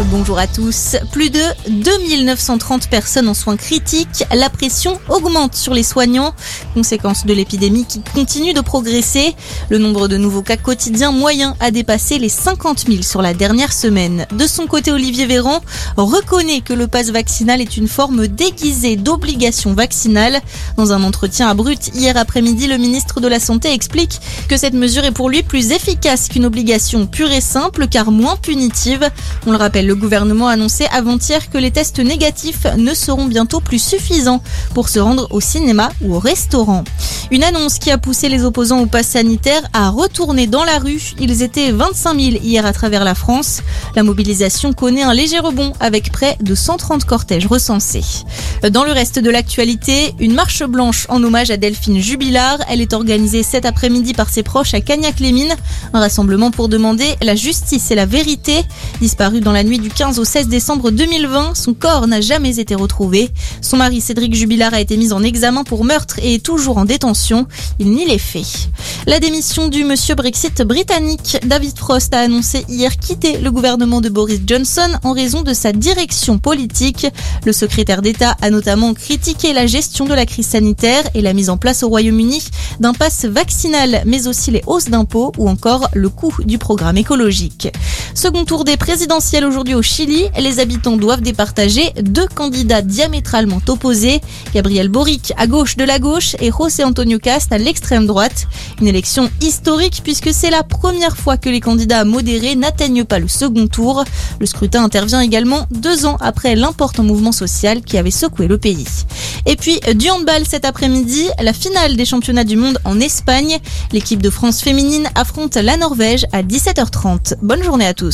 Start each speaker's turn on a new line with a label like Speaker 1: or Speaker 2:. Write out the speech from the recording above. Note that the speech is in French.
Speaker 1: Bonjour à tous. Plus de 2930 personnes en soins critiques. La pression augmente sur les soignants. Conséquence de l'épidémie qui continue de progresser. Le nombre de nouveaux cas quotidiens moyens a dépassé les 50 000 sur la dernière semaine. De son côté, Olivier Véran reconnaît que le passe vaccinal est une forme déguisée d'obligation vaccinale. Dans un entretien à Brut hier après-midi, le ministre de la Santé explique que cette mesure est pour lui plus efficace qu'une obligation pure et simple car moins punitive. On le rappelle, le gouvernement a annoncé avant-hier que les tests négatifs ne seront bientôt plus suffisants pour se rendre au cinéma ou au restaurant. Une annonce qui a poussé les opposants au pass sanitaire à retourner dans la rue. Ils étaient 25 000 hier à travers la France. La mobilisation connaît un léger rebond avec près de 130 cortèges recensés. Dans le reste de l'actualité, une marche blanche en hommage à Delphine Jubilard. Elle est organisée cet après-midi par ses proches à Cagnac-les-Mines. Un rassemblement pour demander la justice et la vérité. Disparue dans la nuit du 15 au 16 décembre 2020, son corps n'a jamais été retrouvé. Son mari Cédric Jubilard a été mis en examen pour meurtre et est toujours en détention. Il nie les faits. La démission du monsieur Brexit britannique, David Frost a annoncé hier quitter le gouvernement de Boris Johnson en raison de sa direction politique. Le secrétaire d'État a notamment critiqué la gestion de la crise sanitaire et la mise en place au Royaume-Uni d'un pass vaccinal, mais aussi les hausses d'impôts ou encore le coût du programme écologique. Second tour des présidentielles aujourd'hui au Chili. Les habitants doivent départager deux candidats diamétralement opposés. Gabriel Boric à gauche de la gauche et José Antonio Cast à l'extrême droite. Une élection historique puisque c'est la première fois que les candidats modérés n'atteignent pas le second tour. Le scrutin intervient également deux ans après l'important mouvement social qui avait secoué le pays. Et puis du handball cet après-midi, la finale des championnats du monde en Espagne. L'équipe de France féminine affronte la Norvège à 17h30. Bonne journée à tous.